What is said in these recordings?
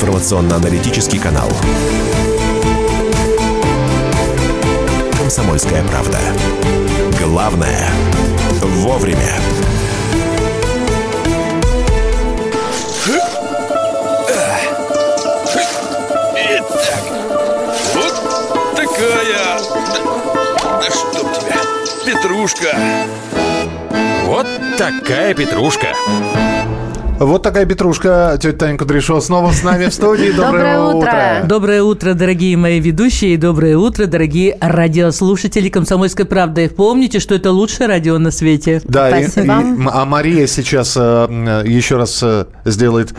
информационно-аналитический канал. «Комсомольская правда». Главное – вовремя. Итак, вот такая... Да, да чтоб тебя, петрушка. Вот такая петрушка. Вот такая петрушка. Тетя Таня Кудряшова снова с нами в студии. Доброе, Доброе утро. Доброе утро, дорогие мои ведущие, и доброе утро, дорогие радиослушатели «Комсомольской правды». Помните, что это лучшее радио на свете. Да, и- Спасибо. и- а Мария сейчас э, м, еще раз э, сделает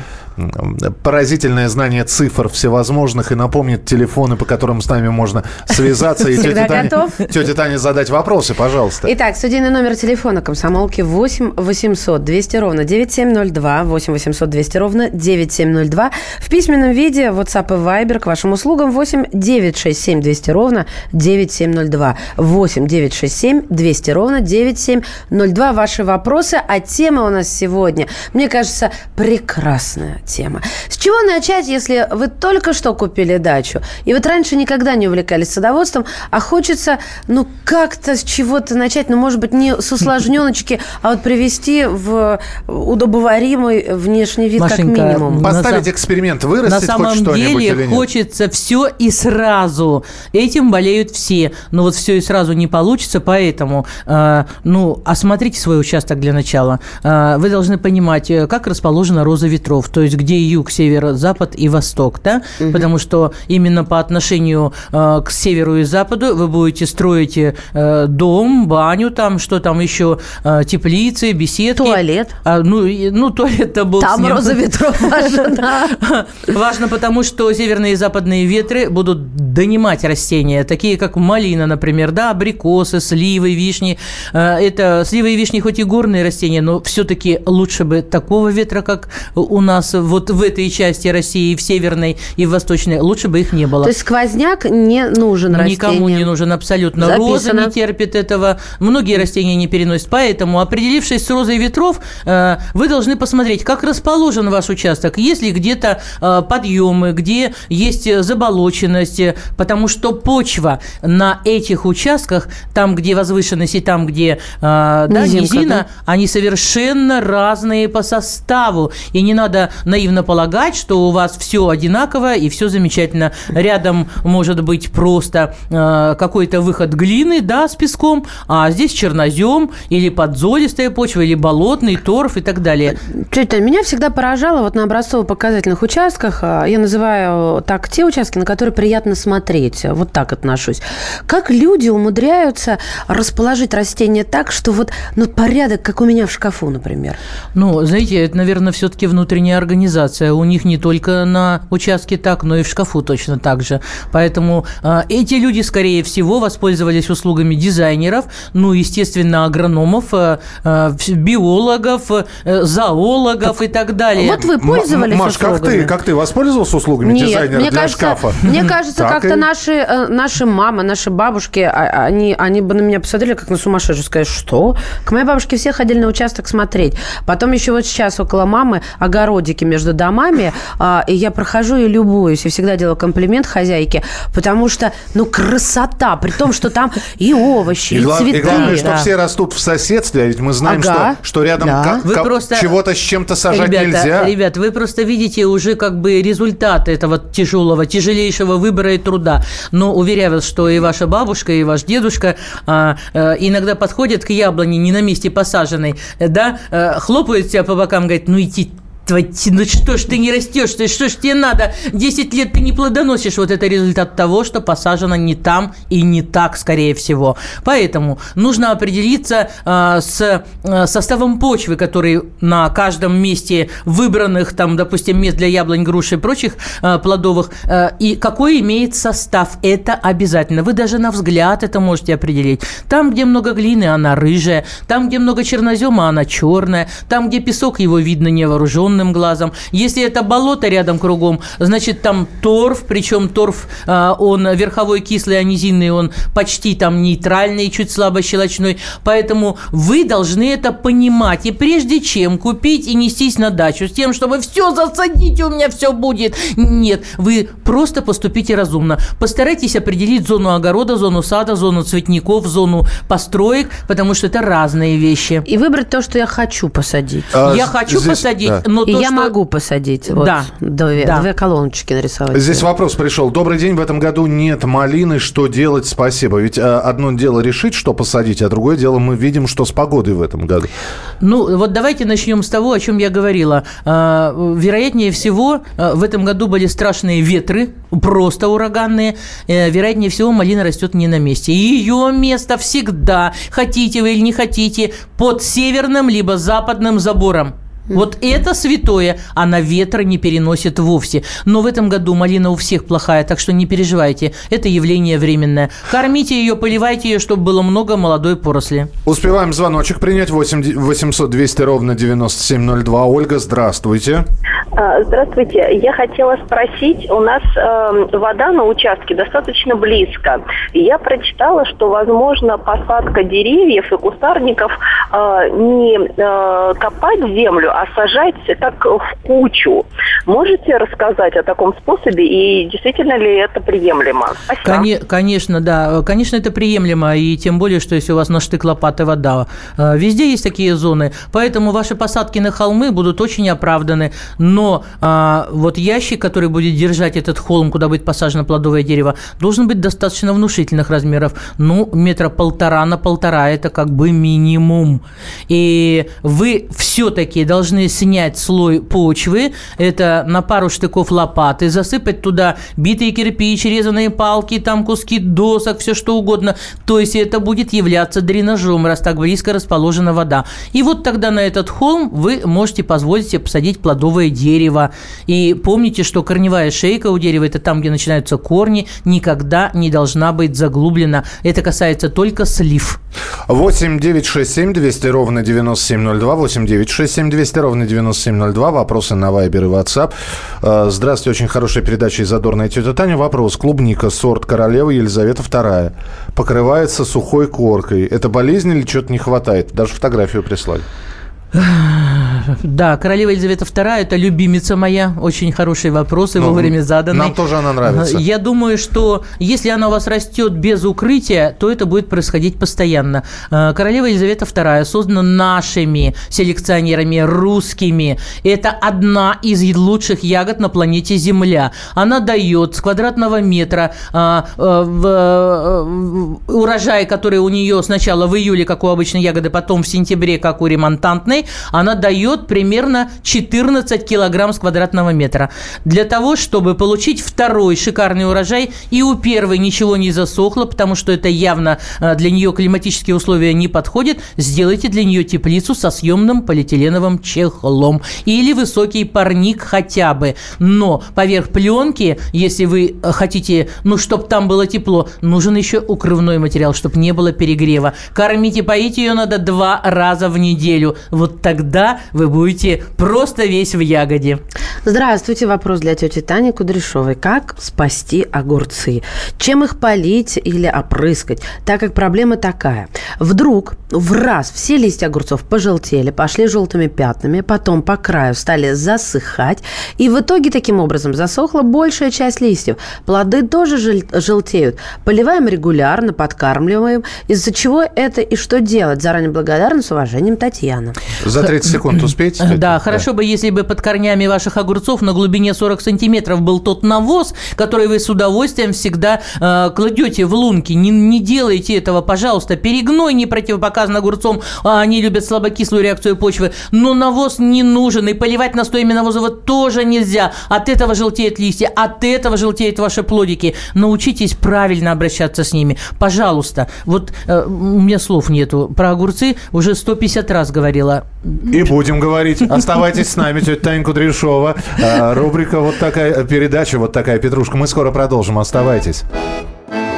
поразительное знание цифр всевозможных и напомнит телефоны, по которым с нами можно связаться. И Тане- готов? тете Тане задать вопросы, пожалуйста. Итак, студийный номер телефона комсомолки 8 800 200 ровно 9702, 8 800 200 ровно 9702. В письменном виде WhatsApp и Viber к вашим услугам 8 967 200 ровно 9702, 8 967 200 ровно 9702. Ваши вопросы, а тема у нас сегодня, мне кажется, прекрасная тема. С чего начать, если вы только что купили дачу, и вот раньше никогда не увлекались садоводством, а хочется, ну, как-то с чего-то начать, ну, может быть, не с усложненочки, а вот привести в удобоваримый внешний вид Машенька, как минимум. на Поставить сам- эксперимент, На вырастить хоть самом деле или нет? хочется все и сразу. Этим болеют все. Но вот все и сразу не получится, поэтому, э, ну, осмотрите свой участок для начала. Э, вы должны понимать, э, как расположена роза ветров, то есть где юг, север, запад и восток, да? Потому что именно по отношению э, к северу и западу вы будете строить э, дом, баню, там, что там еще, э, теплицы, беседки. Туалет. А, ну, и- ну, туалет-то был Там роза ветров. Важно потому, что северные и западные ветры будут донимать растения, такие как малина, например, да, абрикосы, сливы, вишни. Э, Это сливы и вишни хоть и горные растения, но все-таки лучше бы такого ветра, как у нас вот в этой части России, в северной и в восточной, лучше бы их не было. То есть сквозняк не нужен Никому растениям. не нужен абсолютно. Роза Записано. не терпит этого. Многие растения не переносят. Поэтому, определившись с розой ветров, э, вы должны посмотреть, как расположен ваш участок. Есть ли где-то э, подъемы, где есть заболоченность. Потому что почва на этих участках, там, где возвышенность и там, где э, да, Низинка, низина, да? они совершенно разные по составу. И не надо наивно полагать, что у вас все одинаково и все замечательно. Рядом может быть просто э, какой-то выход глины, да, с песком, а здесь чернозем или подзолистая почва, или болотный, торф и так далее. Тань, меня всегда поражало вот на образцово-показательных участках, а, я называю так те участки, на которые приятно смотреть, вот так отношусь. Как люди умудряются расположить растения так, что вот ну, порядок, как у меня в шкафу, например. Ну, знаете, это, наверное, все-таки внутренняя организация. У них не только на участке так, но и в шкафу точно так же. Поэтому э, эти люди, скорее всего, воспользовались услугами дизайнеров, ну, естественно, агрономов, э, э, биологов, э, зоологов и так далее. Вот вы пользовались М- Маш, как услугами? ты, как ты воспользовался услугами Нет, дизайнера мне для кажется, шкафа? мне кажется, Так как-то наши, э, наши мамы, наши бабушки, они, они бы на меня посмотрели, как на сумасшедшую, сказали, что? К моей бабушке все ходили на участок смотреть. Потом еще вот сейчас около мамы огородики между домами, а, и я прохожу и любуюсь, и всегда делаю комплимент хозяйке, потому что, ну, красота, при том, что там и овощи, И, и, глав- и цветы. главное, что да. все растут в соседстве, а ведь мы знаем, Ага. что, что рядом Да. ка- просто- чего-то с чем-то сажать ребята, нельзя. Ребят, вы просто видите уже как бы результат этого тяжелого, тяжелейшего выбора и труда. Но уверяю вас, что и ваша бабушка, и ваш дедушка а, а, иногда подходят к яблоне не на месте посаженной, э, да, э, хлопают себя по бокам, говорят, ну иди твои- ну что ж ты не растешь, ты что ж тебе надо? 10 лет ты не плодоносишь. Вот это результат того, что посажено не там и не так, скорее всего. Поэтому нужно определиться а, с а, составом почвы, который на каждом месте выбранных, там, допустим, мест для яблонь, груши и прочих а, плодовых, а, и какой имеет состав. Это обязательно. Вы даже на взгляд это можете определить. Там, где много глины, она рыжая. Там, где много чернозема, она черная. Там, где песок, его видно невооруженным глазом. Если это болото рядом кругом, значит, там торф, причем торф, а, он верховой кислый, а низинный, он почти там нейтральный, чуть слабо щелочной. Поэтому вы должны это понимать. И прежде чем купить и нестись на дачу с тем, чтобы все засадить, у меня все будет. Нет, вы просто поступите разумно. Постарайтесь определить зону огорода, зону сада, зону цветников, зону построек, потому что это разные вещи. И выбрать то, что я хочу посадить. А, я хочу здесь- посадить, да. но И то, я что... могу посадить. Вот, Да, Две, да. две колоночки нарисовать. Здесь вопрос пришел. Добрый день, в этом году нет малины. Что делать? Спасибо. Ведь э, одно дело решить, что посадить, а другое дело мы видим, что с погодой в этом году. Ну, вот давайте начнем с того, о чем я говорила. А, Вероятнее всего, а, в этом году были страшные ветры, просто ураганные. Э, Вероятнее всего, малина растет не на месте. Ее место всегда, хотите вы или не хотите, под северным либо западным забором. Вот это святое, она ветра не переносит вовсе. Но в этом году малина у всех плохая, так что не переживайте. Это явление временное. Кормите ее, поливайте ее, чтобы было много молодой поросли. Успеваем звоночек принять. 8 800 200 ровно 9702. Ольга, здравствуйте. А, Здравствуйте. Я хотела спросить, у нас эм, вода на участке достаточно близко. Я прочитала, что возможно посадка деревьев и кустарников э, не э, копать землю, а сажать как в кучу. Можете рассказать о таком способе и действительно ли это приемлемо? Спасибо. Коне- Конечно, да. Конечно, это приемлемо. И тем более, что если у вас на штык лопаты вода. Э, Везде есть такие зоны. Поэтому ваши посадки на холмы будут очень оправданы. Но а, вот ящик, который будет держать этот холм, куда будет посажено плодовое дерево, должен быть достаточно внушительных размеров. Ну, метра полтора на полтора – это как бы минимум. И вы все-таки должны снять слой почвы. Это на пару штыков лопаты, засыпать туда битый кирпич, резаные палки, там куски досок, все что угодно. То есть это будет являться дренажом, раз так близко расположена вода. И вот тогда на этот холм вы можете позволить себе посадить плодовое дерево. И помните, что корневая шейка у дерева – это там, где начинаются корни, никогда не должна быть заглублена. Это касается только слив. 8 9 6 7 200 ровно 9702. 8 9 6 7 200 ровно 9702. Вопросы на Вайбер и WhatsApp. Э, Здравствуйте, очень хорошая передача из «Задорная тетя Таня». Вопрос. Клубника, сорт королева Елизавета II. Покрывается сухой коркой. Это болезнь или что-то не хватает? Даже фотографию прислали. Да, королева Елизавета II – это любимица моя. Очень хорошие вопросы Ну, вовремя заданы. нам тоже она нравится. Я думаю, что если она у вас растет без укрытия, то это будет происходить постоянно. Э, Королева Елизавета II создана нашими селекционерами, русскими. Это одна из лучших ягод на планете Земля. Она дает с квадратного метра э, э, урожай, который у нее сначала в июле, как у обычной ягоды, потом в сентябре, как у ремонтантной, она дает примерно 14 килограмм с квадратного метра. Для того, чтобы получить второй шикарный урожай, и у первой ничего не засохло, потому что это явно э, для нее климатические условия не подходят, сделайте для нее теплицу со съемным полиэтиленовым чехлом или высокий парник хотя бы. Но поверх пленки, если вы э, хотите, ну, чтобы там было тепло, нужен еще укрывной материал, чтобы не было перегрева. Кормить и поить ее надо два раза в неделю. Вот тогда вы будете просто весь в ягоде. Здравствуйте. Вопрос для тети Тани Кудряшовой. Как спасти огурцы? Чем их полить или опрыскать? Так как проблема такая. Вдруг в раз все листья огурцов пожелтели, пошли желтыми пятнами, потом по краю стали засыхать, и в итоге таким образом засохла большая часть листьев. Плоды тоже жел- желтеют. Поливаем регулярно, подкармливаем. Из-за чего это и что делать? Заранее благодарна, с уважением, Татьяна. За 30 секунд успеете? Да, хорошо бы, если бы под корнями ваших огурцов на глубине 40 сантиметров был тот навоз, который вы с удовольствием всегда э, кладете в лунки. Не, не делайте этого, пожалуйста. Перегной не противопоказан огурцом, а они любят слабокислую реакцию почвы. Но навоз не нужен, и поливать настоями навоза тоже нельзя. От этого желтеют листья, от этого желтеют ваши плодики. Научитесь правильно обращаться с ними. Пожалуйста. Вот э, у меня слов нету. Про огурцы уже 150 раз говорила. И будем говорить. Оставайтесь с нами, тетя Таня Кудряшова. А, Рубрика «Вот такая передача», «Вот такая петрушка». Мы скоро продолжим. Оставайтесь.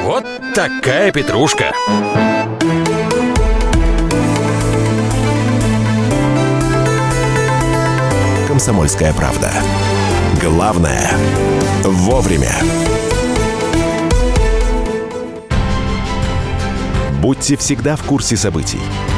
Вот такая петрушка. «Комсомольская правда». Главное – вовремя. Будьте всегда в курсе событий.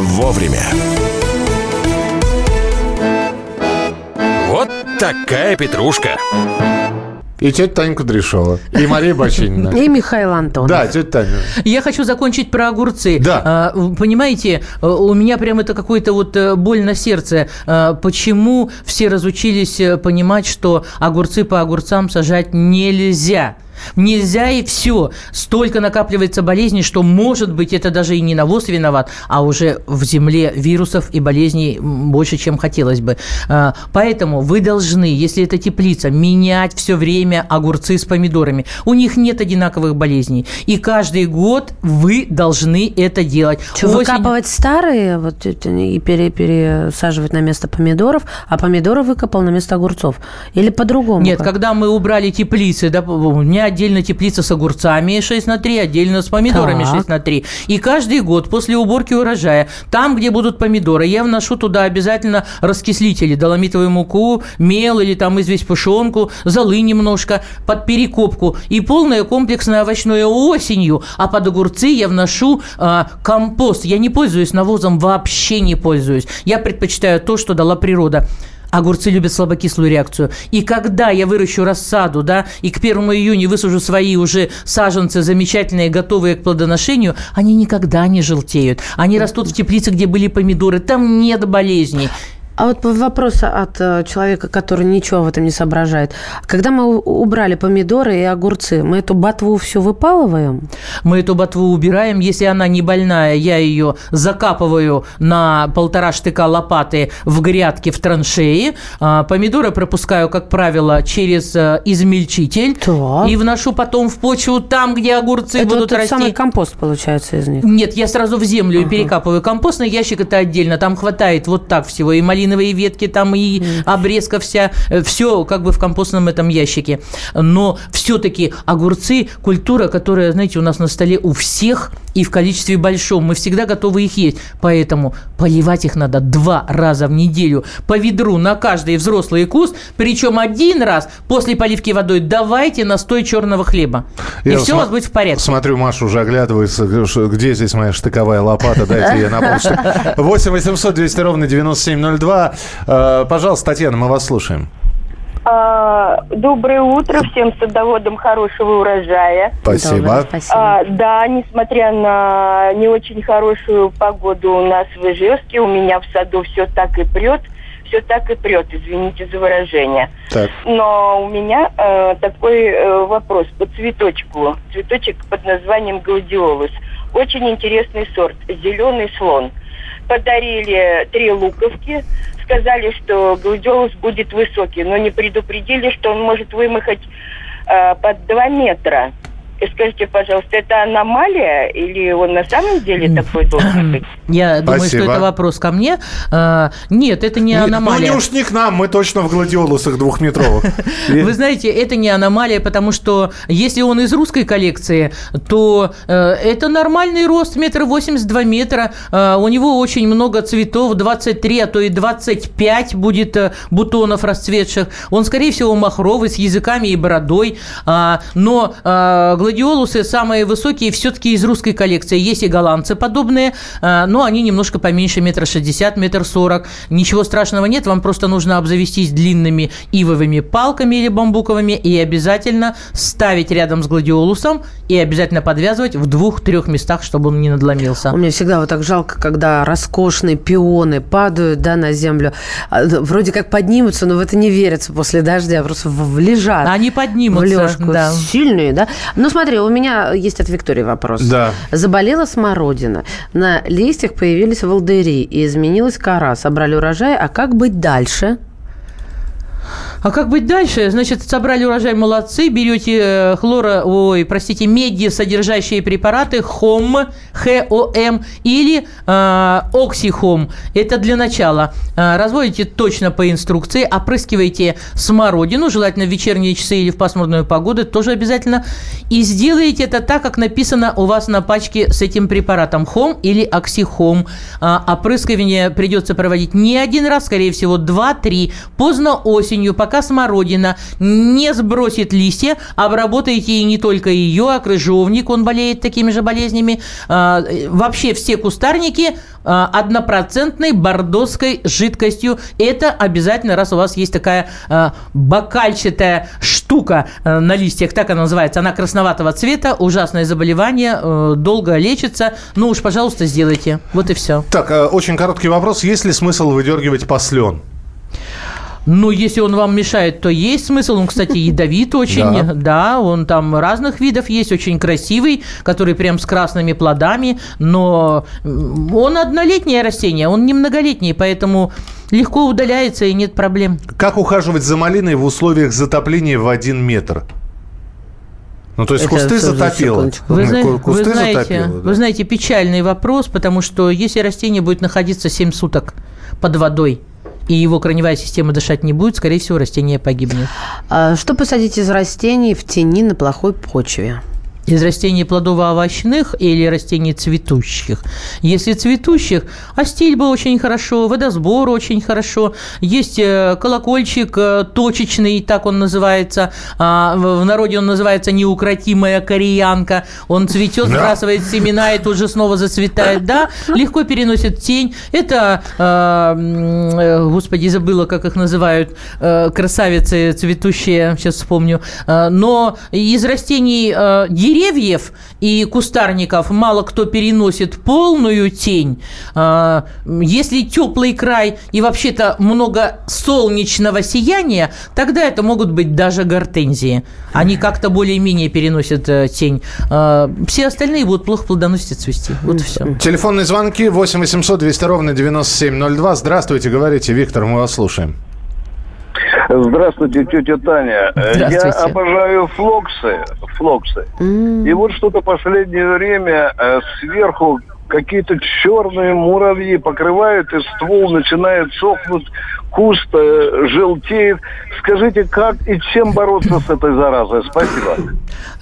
вовремя. Вот такая петрушка. И тетя Таня Кудряшова, и Мария Бочинина. И Михаил Антонов. Да, тетя Таня. Я хочу закончить про огурцы. Да. А, понимаете, э, у меня прям это какой-то вот э, боль на сердце. А, Почему все разучились э, понимать, что огурцы по огурцам сажать нельзя? Нельзя и все. Столько накапливается болезней, что, может быть, это даже и не навоз виноват, а уже в земле вирусов и болезней больше, чем хотелось бы. А, Поэтому вы должны, если это теплица, менять все время огурцы с помидорами. У них нет одинаковых болезней. И каждый год вы должны это делать. Что, Осень- выкапывать старые вот, и пере- пересаживать на место помидоров, а помидоры выкопал на место огурцов? Или по-другому? Нет, как? когда мы убрали теплицы, да, у меня отдельно теплица с огурцами 6 на 3, отдельно с помидорами Так. 6 на 3. И каждый год после уборки урожая, там, где будут помидоры, я вношу туда обязательно раскислители, доломитовую муку, мел или там известь пушонку, золы немножко, под перекопку и полное комплексное овощное осенью. А под огурцы я вношу а, компост. Я не пользуюсь навозом, вообще не пользуюсь. Я предпочитаю то, что дала природа. Огурцы любят слабокислую реакцию. И когда я выращу рассаду, да, и к 1 июня высажу свои уже саженцы замечательные, готовые к плодоношению, они никогда не желтеют. Они растут в теплице, где были помидоры. Там нет болезней. А вот вопрос от э, человека, который ничего в этом не соображает. Когда мы убрали помидоры и огурцы, мы эту ботву все выпалываем? Мы эту ботву убираем. Если она не больная, я ее закапываю на полтора штыка лопаты в грядке в траншеи. А, Помидоры пропускаю, как правило, через э, измельчитель. Так. И вношу потом в почву там, где огурцы это будут вот расти. самый компост получается из них. Нет, я сразу в землю и перекапываю. Компостный ящик это отдельно. Там хватает вот так всего. И малиновые ветки, там и обрезка вся. Все как бы в компостном этом ящике. Но все-таки огурцы – культура, которая, знаете, у нас на столе у всех и в количестве большом. Мы всегда готовы их есть. Поэтому поливать их надо два раза в неделю по ведру на каждый взрослый куст. Причем один раз после поливки водой давайте настой черного хлеба. И Я все у вас будет в порядке. Смотрю, Маша уже оглядывается, где здесь моя штыковая лопата, дайте я на полштык. 8 800 200 ровно 9702. Э, Пожалуйста, Татьяна, мы вас слушаем. А, Доброе утро всем садоводам хорошего урожая. Спасибо. Доброе, спасибо. А, да, несмотря на не очень хорошую погоду у нас в Ижевске, у меня в саду все так и прет, все так и прет, извините за выражение. Так. Но у меня э, такой э, вопрос по цветочку. Цветочек под названием гладиолус. Очень интересный сорт. Зеленый слон. Подарили три луковки. Сказали, что гладиолус будет высокий, но не предупредили, что он может вымахать э, под 2 метра. И скажите, пожалуйста, это аномалия или он на самом деле такой должен быть? Я думаю, Спасибо. что это вопрос ко мне. А, Нет, это не Нет, аномалия. Ну, не уж не к нам, мы точно в гладиолусах двухметровых. Вы знаете, это не аномалия, потому что если он из русской коллекции, то э, это нормальный рост, метр восемьдесят два метра. Э, у него очень много цветов, 23, а то и 25 будет э, бутонов расцветших. Он, скорее всего, махровый, с языками и бородой. А, но э, гладиолусы самые высокие все-таки из русской коллекции. Есть и голландцы подобные, э, но они немножко поменьше, метра шестьдесят, метр сорок. Ничего страшного нет, вам просто нужно обзавестись длинными ивовыми палками или бамбуковыми и обязательно ставить рядом с гладиолусом и обязательно подвязывать в двух-трех местах, чтобы он не надломился. У меня всегда вот так жалко, когда роскошные пионы падают да, на землю. А, д- Вроде как поднимутся, но в это не верится после дождя. Просто в- в- лежат. Они в поднимутся, лёжку. да. Сильные, да? Ну, смотри, у меня есть от Виктории вопрос. Да. Заболела смородина. На листьях появились волдыри и изменилась кора. Собрали урожай. А как быть дальше? А как быть дальше? Значит, собрали урожай, молодцы, берете э, хлоро, ой, простите, меди, содержащие препараты, ХОМ, ХОМ или э, оксихом. Это для начала. Э, разводите точно по инструкции, опрыскиваете смородину, желательно в вечерние часы или в пасмурную погоду, тоже обязательно. И сделаете это так, как написано у вас на пачке с этим препаратом. ХОМ или оксихом. Э, опрыскивание придется проводить не один раз, скорее всего, 2-3. Поздно осенью, пока смородина не сбросит листья, обработайте и не только ее, а крыжовник, он болеет такими же болезнями. А, вообще все кустарники а, однопроцентной бордоской жидкостью. Это обязательно, раз у вас есть такая а, бокальчатая штука на листьях, так она называется, она красноватого цвета, ужасное заболевание, долго лечится. Ну уж, пожалуйста, сделайте. Вот и все. Так, очень короткий вопрос. Есть ли смысл выдергивать послен? Ну, если он вам мешает, то есть смысл. Он, кстати, ядовит очень. Да. да, он там разных видов есть, очень красивый, который прям с красными плодами. Но он однолетнее растение, он не многолетний, поэтому легко удаляется и нет проблем. Как ухаживать за малиной в условиях затопления в один метр? Ну, то есть это кусты затопило. Вы, зна- кусты вы, знаете, затопило, да. вы знаете, печальный вопрос, потому что если растение будет находиться 7 суток под водой, и его корневая система дышать не будет, скорее всего, растение погибнет. А что посадить из растений в тени на плохой почве? Из растений плодово-овощных или растений цветущих. Если цветущих, астильба очень хорошо, водосбор очень хорошо, есть э, колокольчик э, точечный, так он называется, а, в народе он называется неукротимая кореянка, он цветет, сбрасывает семена и тут же снова зацветает, да, легко переносит тень. Это, а, э, господи, забыла, как их называют, красавицы цветущие, сейчас вспомню, но из растений деревьев и кустарников мало кто переносит полную тень. А, если теплый край и вообще-то много солнечного сияния, тогда это могут быть даже гортензии. Они как-то более-менее переносят э, тень. А, все остальные будут плохо плодоносить и цвести. Вот все. Телефонные звонки 8 800 200 ровно 9702. Здравствуйте, говорите, Виктор, мы вас слушаем. Здравствуйте, тетя Таня. Здравствуйте. Я обожаю флоксы. Флоксы. Mm. И вот что-то последнее время э, сверху какие-то черные муравьи покрывают, и ствол начинает сохнуть, куст э, желтеет. Скажите, как и чем бороться с этой заразой? Спасибо.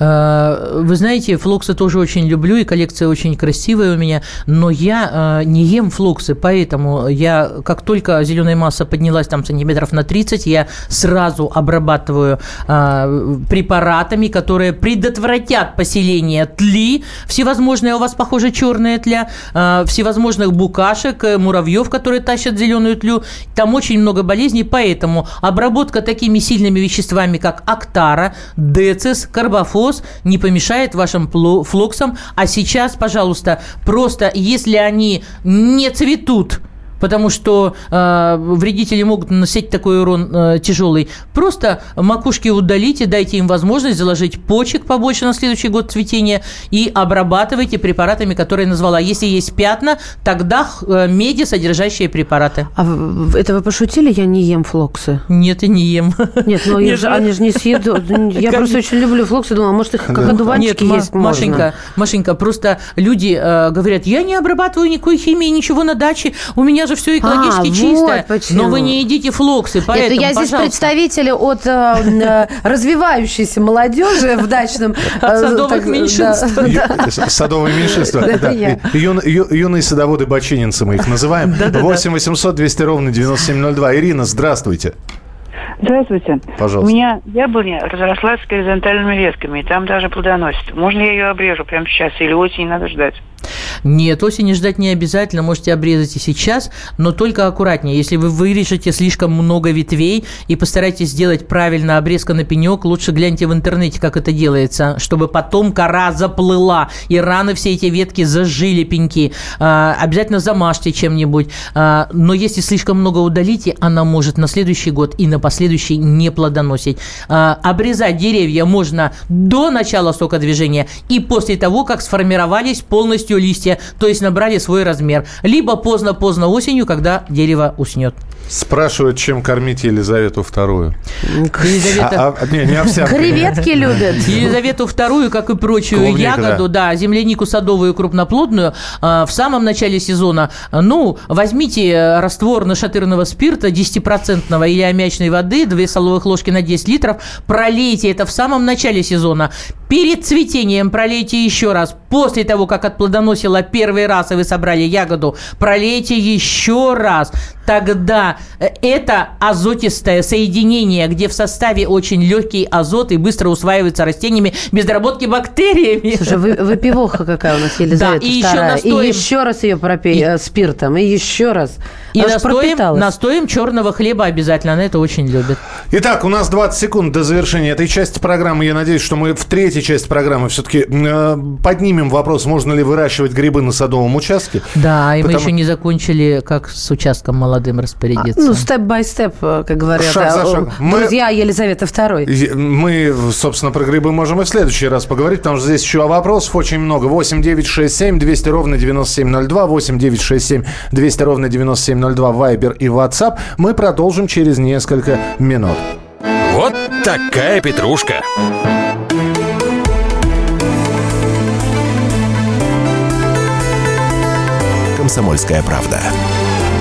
Э, вы знаете, флоксы тоже очень люблю, и коллекция очень красивая у меня, но я э, не ем флоксы, поэтому я, как только зеленая масса поднялась там сантиметров на 30, я сразу обрабатываю препаратами, которые предотвратят поселение тли, всевозможные, у вас, похоже, черная тля, всевозможных букашек, муравьев, которые тащат зеленую тлю. Там очень много болезней, поэтому обработка такими сильными веществами, как актара, децис, карбофос не помешает вашим флоксам. А сейчас, пожалуйста, просто если они не цветут, потому что э, вредители могут наносить такой урон э, тяжелый. Просто макушки удалите, дайте им возможность заложить почек побольше на следующий год цветения и обрабатывайте препаратами, которые я назвала. Если есть пятна, тогда э, меди, содержащие препараты. А это вы пошутили? Я не ем флоксы. Нет, и не ем. Нет, но Нет, же, они же не съедут. Я просто очень люблю флоксы, думала, может, их как одуванчики есть Машенька, Машенька, просто люди э, говорят, я не обрабатываю никакой химии, ничего на даче, у меня же все экологически а, чистое. Вот но вы не едите флоксы, поэтому, Это я здесь представители от э, э, развивающейся молодежи в дачном... Э, садовых меньшинств. Садовые меньшинства. Юные садоводы бочининцы мы их называем. 8 800 200 ровно 9702. Ирина, здравствуйте. Здравствуйте. Пожалуйста. У меня яблоня разрослась с горизонтальными ветками, и там даже плодоносит. Можно я ее обрежу прямо сейчас или осень надо ждать? Нет, осени ждать не обязательно, можете обрезать и сейчас, но только аккуратнее. Если вы вырежете слишком много ветвей и постарайтесь сделать правильно обрезка на пенек, лучше гляньте в интернете, как это делается, чтобы потом кора заплыла, и раны все эти ветки зажили пеньки. А, обязательно замажьте чем-нибудь. А, но если слишком много удалите, она может на следующий год и на последующий не плодоносить. А, обрезать деревья можно до начала сокодвижения и после того, как сформировались полностью полностью листья, то есть набрали свой размер. Либо поздно-поздно осенью, когда дерево уснет. Спрашивают, чем кормить Елизавету вторую. Елизавета... А, а, не, не овсянкой. Креветки любят. Елизавету вторую, как и прочую Клубника, ягоду, да. землянику садовую крупноплодную, а, в самом начале сезона, ну, возьмите раствор нашатырного спирта 10% или аммиачной воды, 2 столовых ложки на 10 литров, пролейте это в самом начале сезона. Перед цветением пролейте еще раз. После того, как отплодоносила первый раз, и вы собрали ягоду, пролейте еще раз. Тогда э, это азотистое соединение, где в составе очень легкий азот и быстро усваивается растениями без доработки бактериями. Слушай, вы, выпивоха какая у нас, Елизавета Да, и еще вторая. настоем- И еще раз ее пропей э, спиртом, и еще раз. И Она ж настоем, черного хлеба обязательно. Она это очень любит. Итак, у нас 20 секунд до завершения этой части программы. Я надеюсь, что мы в третьей части программы все-таки э, поднимем вопрос, можно ли выращивать грибы на садовом участке. Да, и мы Потому- еще не закончили, как с участком молодым распорядиться. Ну, степ-бай-степ, э, как говорят. Шаг за э, шагом. Мы- Друзья Елизаветы второй. И Мы, собственно, про грибы можем и в следующий раз поговорить, потому что здесь еще вопросов очень много. 8 9 6 7 200 ровно 9702, 8 9 6 7 200 ровно 9702, Вайбер и WhatsApp. Мы продолжим через несколько минут. Вот такая петрушка. «Комсомольская правда».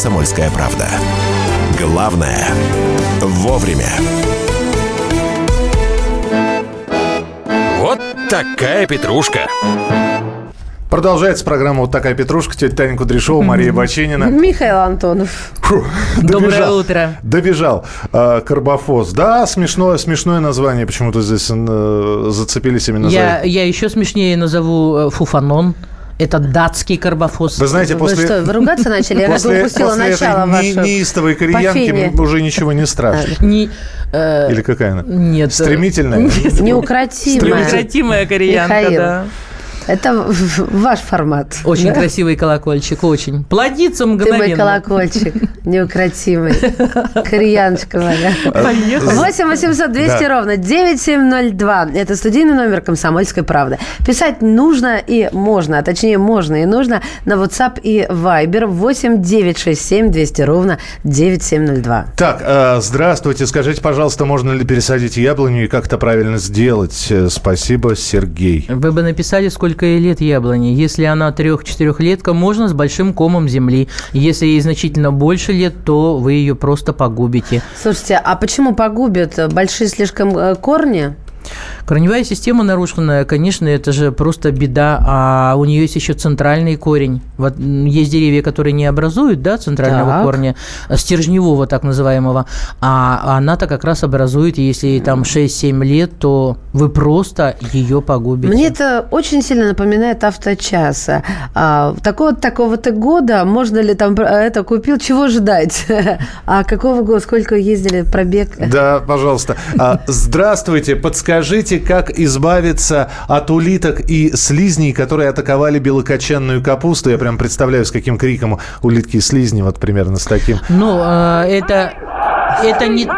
«Комсомольская правда». Главное – вовремя. Вот такая петрушка. Продолжается программа «Вот такая петрушка». Тетя Таня Кудряшова, Мария Баченина. Михаил Антонов. Фу, Доброе добежал. утро. Добежал. А, Карбофос. Да, смешное, смешное название. Почему-то здесь э, зацепились именно Я, за я еще смешнее назову э, фуфанон. Это датский карбофос. Вы знаете, Вы после... что, вы ругаться начали? Я После, упустила после начало этой не- вашего. неистовой кореянки уже ничего не страшно. Не, э, Или какая она? Нет. Стремительная? Неукротимая. Неукротимая кореянка, Михаил. да. Это ваш формат. Очень Да? красивый колокольчик, очень. Плодится Ты мой мгновенно. колокольчик, неукротимый. Кореяночка моя. Поехали. 8 800 200 Да. ровно 9702. Это студийный номер «Комсомольской правды». Писать нужно и можно, а точнее можно и нужно на WhatsApp и Viber 8 967 200 ровно 9702. Так, э, здравствуйте. Скажите, пожалуйста, можно ли пересадить яблоню и как это правильно сделать? Э, Спасибо, Сергей. Вы бы написали, сколько ей лет яблони. Если она трех-четырехлетка, можно с большим комом земли. Если ей значительно больше лет, то вы ее просто погубите. Слушайте, а почему погубят? Большие слишком э, корни? Корневая система нарушенная, конечно, это же просто беда, а у нее есть еще центральный корень. Вот есть деревья, которые не образуют, да, центрального Так. корня, э, стержневого так называемого, а она-то как раз образует, если ей там 6-7 лет, то вы просто ее погубите. Мне это очень сильно напоминает авточас. А, такого-то, такого-то года, можно ли там э, это купил, чего ждать? А какого года, сколько ездили пробег? Да, пожалуйста. А, Здравствуйте. Подскажите, как избавиться от улиток и слизней, которые атаковали белокочанную капусту? Я прям представляю, с каким криком улитки и слизни, вот примерно с таким. Ну, э, это, это не...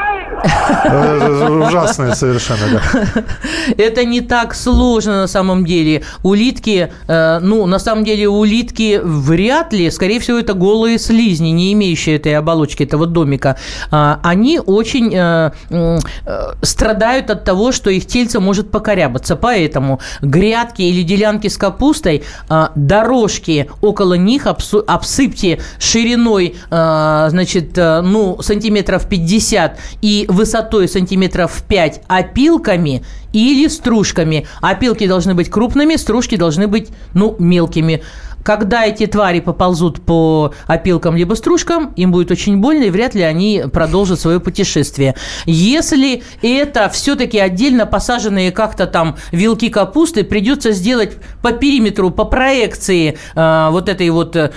Э, Ужасное совершенно, да. Это не так сложно на самом деле. Улитки, э, ну, на самом деле улитки вряд ли, скорее всего, это голые слизни, не имеющие этой оболочки, этого домика. А, они очень э, э, страдают от того, что их тельце может покорябаться. Поэтому грядки или делянки с капустой, э, дорожки около них обсыпьте шириной, э, значит, ну, сантиметров 50 и высотой сантиметров 5 опилками или стружками. Опилки должны быть крупными, стружки должны быть, ну, мелкими. Когда эти твари поползут по опилкам либо стружкам, им будет очень больно, и вряд ли они продолжат свое путешествие. Если это все-таки отдельно посаженные как-то там вилки капусты, придется сделать по периметру, по проекции э, вот этой вот э,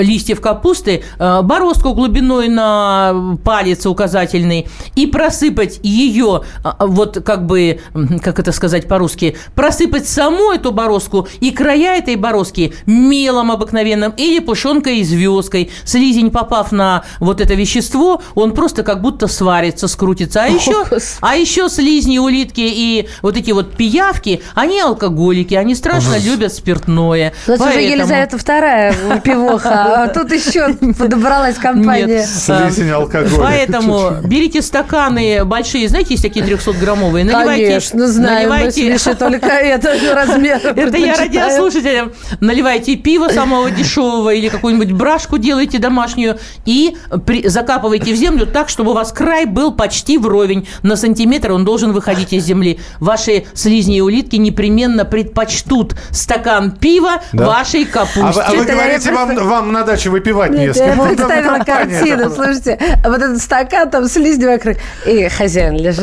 листьев капусты э, бороздку глубиной на палец указательный и просыпать ее, э, вот как бы, как это сказать по-русски, просыпать саму эту бороздку и края этой бороздки мелом мелом обыкновенным или пушенкой и звездкой. Слизень, попав на вот это вещество, он просто как будто сварится, скрутится. А еще, а еще слизни, улитки и вот эти вот пиявки, они алкоголики, они страшно любят спиртное. Ну, это Поэтому... уже Елизавета вторая пивоха, а тут еще подобралась компания. Слизень, алкоголик. Поэтому берите стаканы большие, знаете, есть такие 300-граммовые, наливайте... Конечно, знаю, наливайте... только это размер. Это я радиослушателям. Наливайте пиво, пива самого дешевого или какую-нибудь брашку делаете домашнюю и при, закапываете в землю так, чтобы у вас край был почти вровень. На сантиметр он должен выходить из земли. Ваши слизни и улитки непременно предпочтут стакан пива да. вашей капусте. А вы, а вы говорите, вам, вам на даче выпивать Нет, не с кем. Я представила картину, слушайте. А вот этот стакан, там слизни вокруг. И хозяин лежит,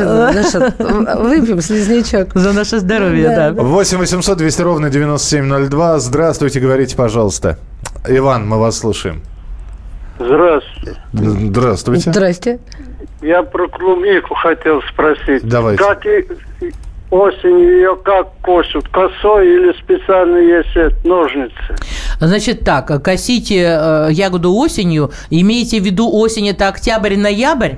ну выпьем слизнячок. За наше здоровье, да. да. 8 800 200 ровно 9702. Здравствуйте, говорите, пожалуйста пожалуйста. Иван, мы вас слушаем. Здравствуйте. Здравствуйте. Здрасте. Я про клубнику хотел спросить. Давайте. Как и осенью ее как косят? Косой или специально есть ножницы? Значит так, косите э, ягоду осенью. Имеете в виду осень это октябрь-ноябрь?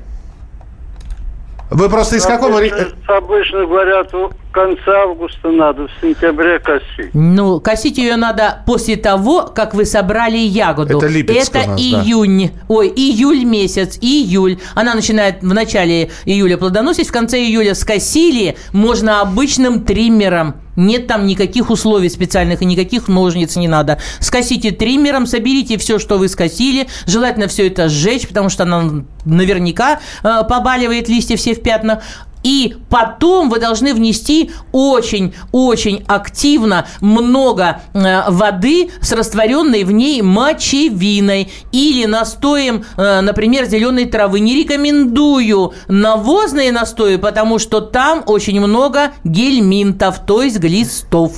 Вы просто из какого... Обычно говорят, в конце августа надо, в сентябре косить. Ну, косить ее надо после того, как вы собрали ягоду. Это Липецк Это нас, июнь. Да. Ой, июль месяц, июль. Она начинает в начале июля плодоносить, в конце июля скосили, можно обычным триммером нет там никаких условий специальных и никаких ножниц не надо. Скосите триммером, соберите все, что вы скосили. Желательно все это сжечь, потому что она наверняка э, побаливает листья все в пятнах. И потом вы должны внести очень-очень активно много э, воды с растворенной в ней мочевиной или настоем, э, например, зеленой травы. Не рекомендую навозные настои, потому что там очень много гельминтов, то есть глистов.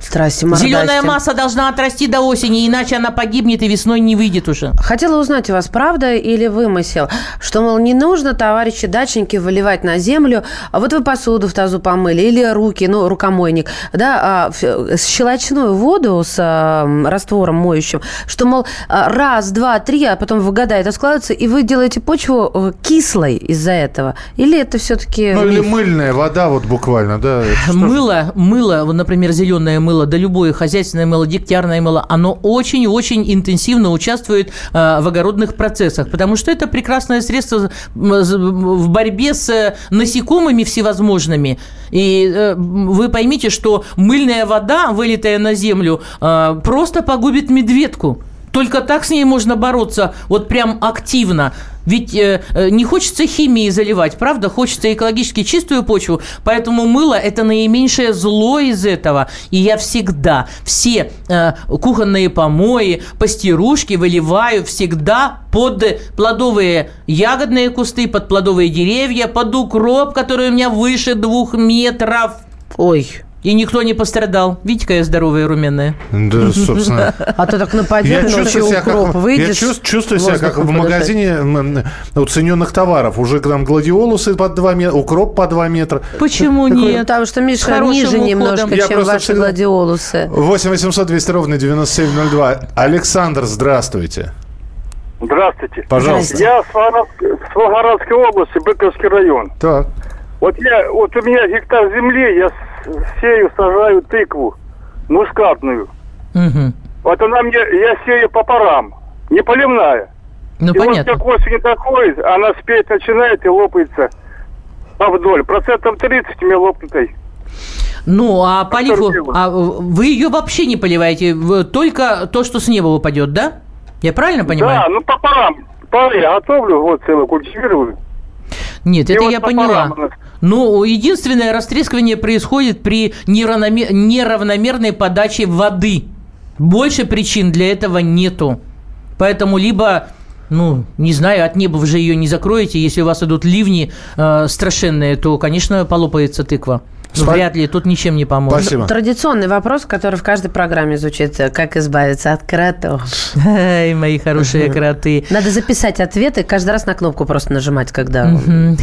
Страсти, мордасти. Зеленая масса должна отрасти до осени, иначе она погибнет и весной не выйдет уже. Хотела узнать у вас, правда или вымысел, что, мол, не нужно, товарищи дачники, выливать на землю, а вот вы посуду в тазу помыли или руки, ну, рукомойник, да, а, щелочную воду с а, раствором моющим, что, мол, а, раз, два, три, а потом в года это складывается, и вы делаете почву э, кислой из-за этого? Или это все-таки... Ну, или мыльная вода вот буквально, да? Мыло, мыло, вот, например, зеленое мыло, да любое хозяйственное мыло, дегтярное мыло, оно очень-очень интенсивно участвует э, в огородных процессах, потому что это прекрасное средство в борьбе с насекомыми всевозможными. И э, вы поймите, что мыльная вода, вылитая на землю, э, просто погубит медведку. Только так с ней можно бороться, вот прям активно. Ведь э, э, не хочется химии заливать, правда? Хочется экологически чистую почву. Поэтому мыло – это наименьшее зло из этого. И я всегда все э, кухонные помои, пастирушки выливаю всегда под плодовые ягодные кусты, под плодовые деревья, под укроп, который у меня выше двух метров. Ой, и никто не пострадал. Видите, какая здоровая и румяная. Да, собственно. А то так нападет, я ночью укроп выйдешь. Я чувствую себя как в магазине уцененных товаров. Уже там гладиолусы по 2 метра, укроп по 2 метра. Почему нет? Потому что Миша ниже немножко, чем ваши гладиолусы. 8 800 200 ровно 9702. Александр, здравствуйте. Здравствуйте. Пожалуйста. Я с Волгоградской области, Быковский район. Так. Вот я, вот у меня гектар земли, я сею, сажаю тыкву мускатную. Угу. Вот она мне, я сею по парам, не поливная. Ну, и понятно. вот как осень доходит, она спеть начинает и лопается вдоль. Процентов 30 мне лопнутой. Ну, а поливу, а вы ее вообще не поливаете, только то, что с неба выпадет, да? Я правильно понимаю? Да, ну по парам. Пары я готовлю, вот целую культивирую. Нет, и это вот я поняла. Ну, единственное растрескивание происходит при неравномерной подаче воды. Больше причин для этого нету. Поэтому либо ну, не знаю, от неба вы же ее не закроете. Если у вас идут ливни э, страшенные, то, конечно, полопается тыква. Спа... Вряд ли, тут ничем не поможет. Спасибо. Традиционный вопрос, который в каждой программе звучит. Как избавиться от кротов? Эй, мои хорошие кроты. Надо записать ответы, каждый раз на кнопку просто нажимать, когда...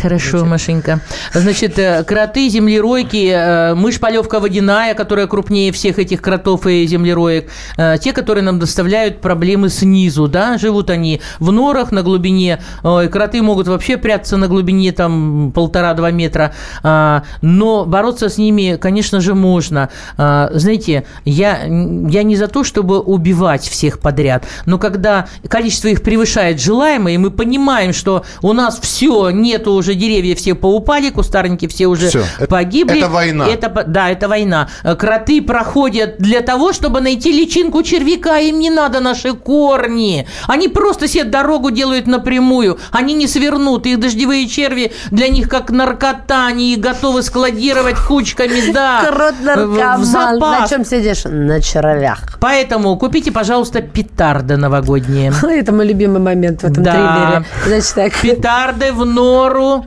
Хорошо, Машенька. Значит, э, кроты, землеройки, э, мышь-полевка водяная, которая крупнее всех этих кротов и землероек. Э, те, которые нам доставляют проблемы снизу, да, живут они в норах на глубине. Ой, кроты могут вообще прятаться на глубине там полтора-два метра. А, но бороться бороться с ними, конечно же, можно. А, знаете, я, я не за то, чтобы убивать всех подряд, но когда количество их превышает желаемое, и мы понимаем, что у нас все, нету уже деревья, все поупали, кустарники все уже все. погибли. Это война. Это, да, это война. Кроты проходят для того, чтобы найти личинку червяка, им не надо наши корни. Они просто себе дорогу делают напрямую. Они не свернут. Их дождевые черви для них как наркота. Они готовы складировать кучками, да. Крот наркоман. На чем сидишь? На червях. Поэтому купите, пожалуйста, петарды новогодние. Это мой любимый момент в этом да. триллере. Значит так. Петарды в нору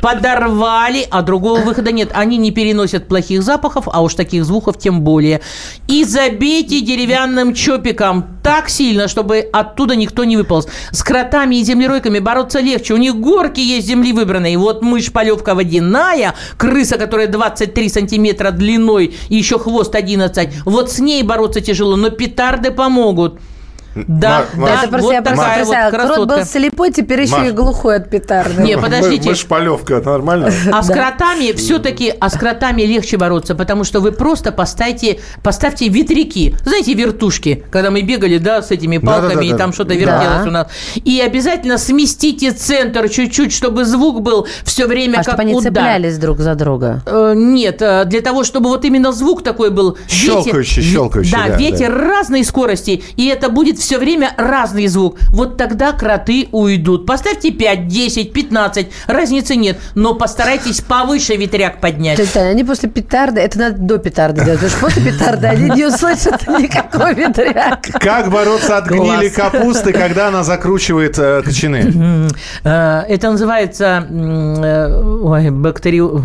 подорвали, а другого выхода нет. Они не переносят плохих запахов, а уж таких звуков тем более. И забейте деревянным чопиком так сильно, чтобы оттуда никто не выполз. С кротами и землеройками бороться легче. У них горки есть земли выбранные. Вот мышь-полевка водяная, крыса, которая 23 сантиметра длиной и еще хвост 11, вот с ней бороться тяжело, но петарды помогут. Да, Мар- да, это просто вот я просто представила. Вот Крот был слепой, теперь еще Маш. и глухой от петарды. Не, подождите. Мы, мы шпалевка, нормально? А с кротами все-таки, а с кротами легче бороться, потому что вы просто поставьте, поставьте ветряки. Знаете, вертушки, когда мы бегали, да, с этими палками, и там что-то вертелось у нас. И обязательно сместите центр чуть-чуть, чтобы звук был все время а как чтобы они цеплялись друг за друга? Э, нет, э, для того, чтобы вот именно звук такой был. Щелкающий, щелкающий. Да, ветер разной скорости, и это будет все время разный звук. Вот тогда кроты уйдут. Поставьте 5, 10, 15, разницы нет. Но постарайтесь повыше ветряк поднять. То есть, они после петарды, это надо до петарды делать, потому что после петарды они не услышат никакой ветряк. Как бороться от гнили капусты, когда она закручивает э, кочаны? Э, это называется, э, ой, бактерио,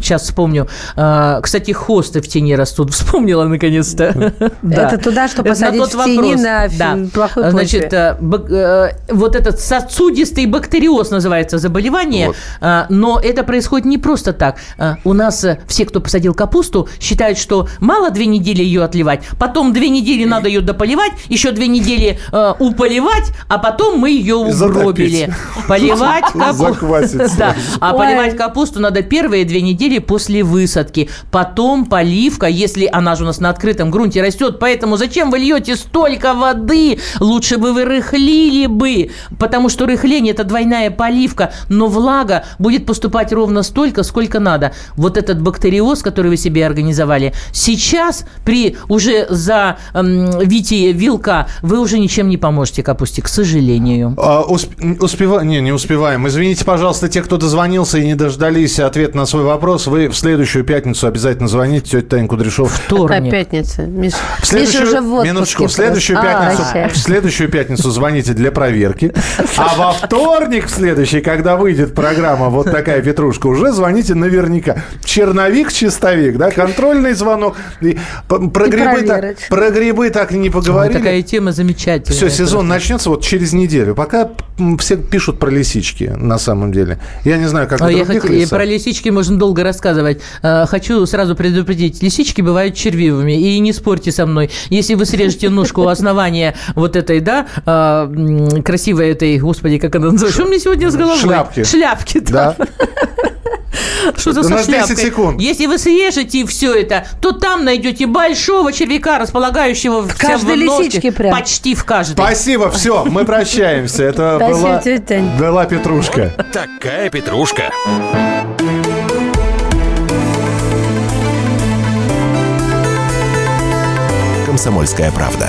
сейчас вспомню. Э, кстати, хосты в тени растут. Вспомнила наконец-то. Это туда, что посадить в тени на плохой Э, значит, э, э, вот этот сосудистый бактериоз называется заболевание, вот. но это происходит не просто так. У нас все, кто посадил капусту, считают, что мало две недели ее отливать, потом две недели надо ее дополивать, еще две недели уполивать, а потом мы ее угробили. Поливать капусту. Да. А поливать капусту надо первые две недели после высадки. Потом поливка, если она же у нас на открытом грунте растет. Поэтому зачем вы льете столько воды? Лучше бы вы рыхлили бы, потому что рыхление – это двойная поливка, но влага будет поступать ровно столько, сколько надо. Вот этот бактериоз, который вы себе организовали, сейчас при уже за эм, витие вилка вы уже ничем не поможете капусте, к сожалению. А, усп... успева... Не, не успеваем. Извините, пожалуйста, те, кто дозвонился и не дождались ответа на свой вопрос, вы в следующую пятницу обязательно звоните, тетя Таня Кудряшов. Вторник. Какая пятница? Миш... В следующую... Миша уже в Минуточку. В следующую а, А, следующую пятницу звоните для проверки. А во вторник в следующий, когда выйдет программа «Вот такая петрушка», уже звоните наверняка. Черновик-чистовик, да, контрольный звонок. И про, и грибы так, про грибы так и не поговорили. Ой, такая тема замечательная. Все, сезон просто. начнется вот через неделю. Пока все пишут про лисички, на самом деле. Я не знаю, как а я хот... И про лисички можно долго рассказывать. А, хочу сразу предупредить. Лисички бывают червивыми. И не спорьте со мной. Если вы срежете ножку у основания вот этой, да, а, красивой этой, господи, как она называется? Что у меня сегодня с головой? Шляпки. Шляпки, да. Что-то со шляпкой. секунд. Если вы срежете все это, то там найдете большого червяка, располагающего в каждой лисичке прям. Почти в каждой. Спасибо, все, мы прощаемся. Это была, была Петрушка. Такая Петрушка. Комсомольская правда.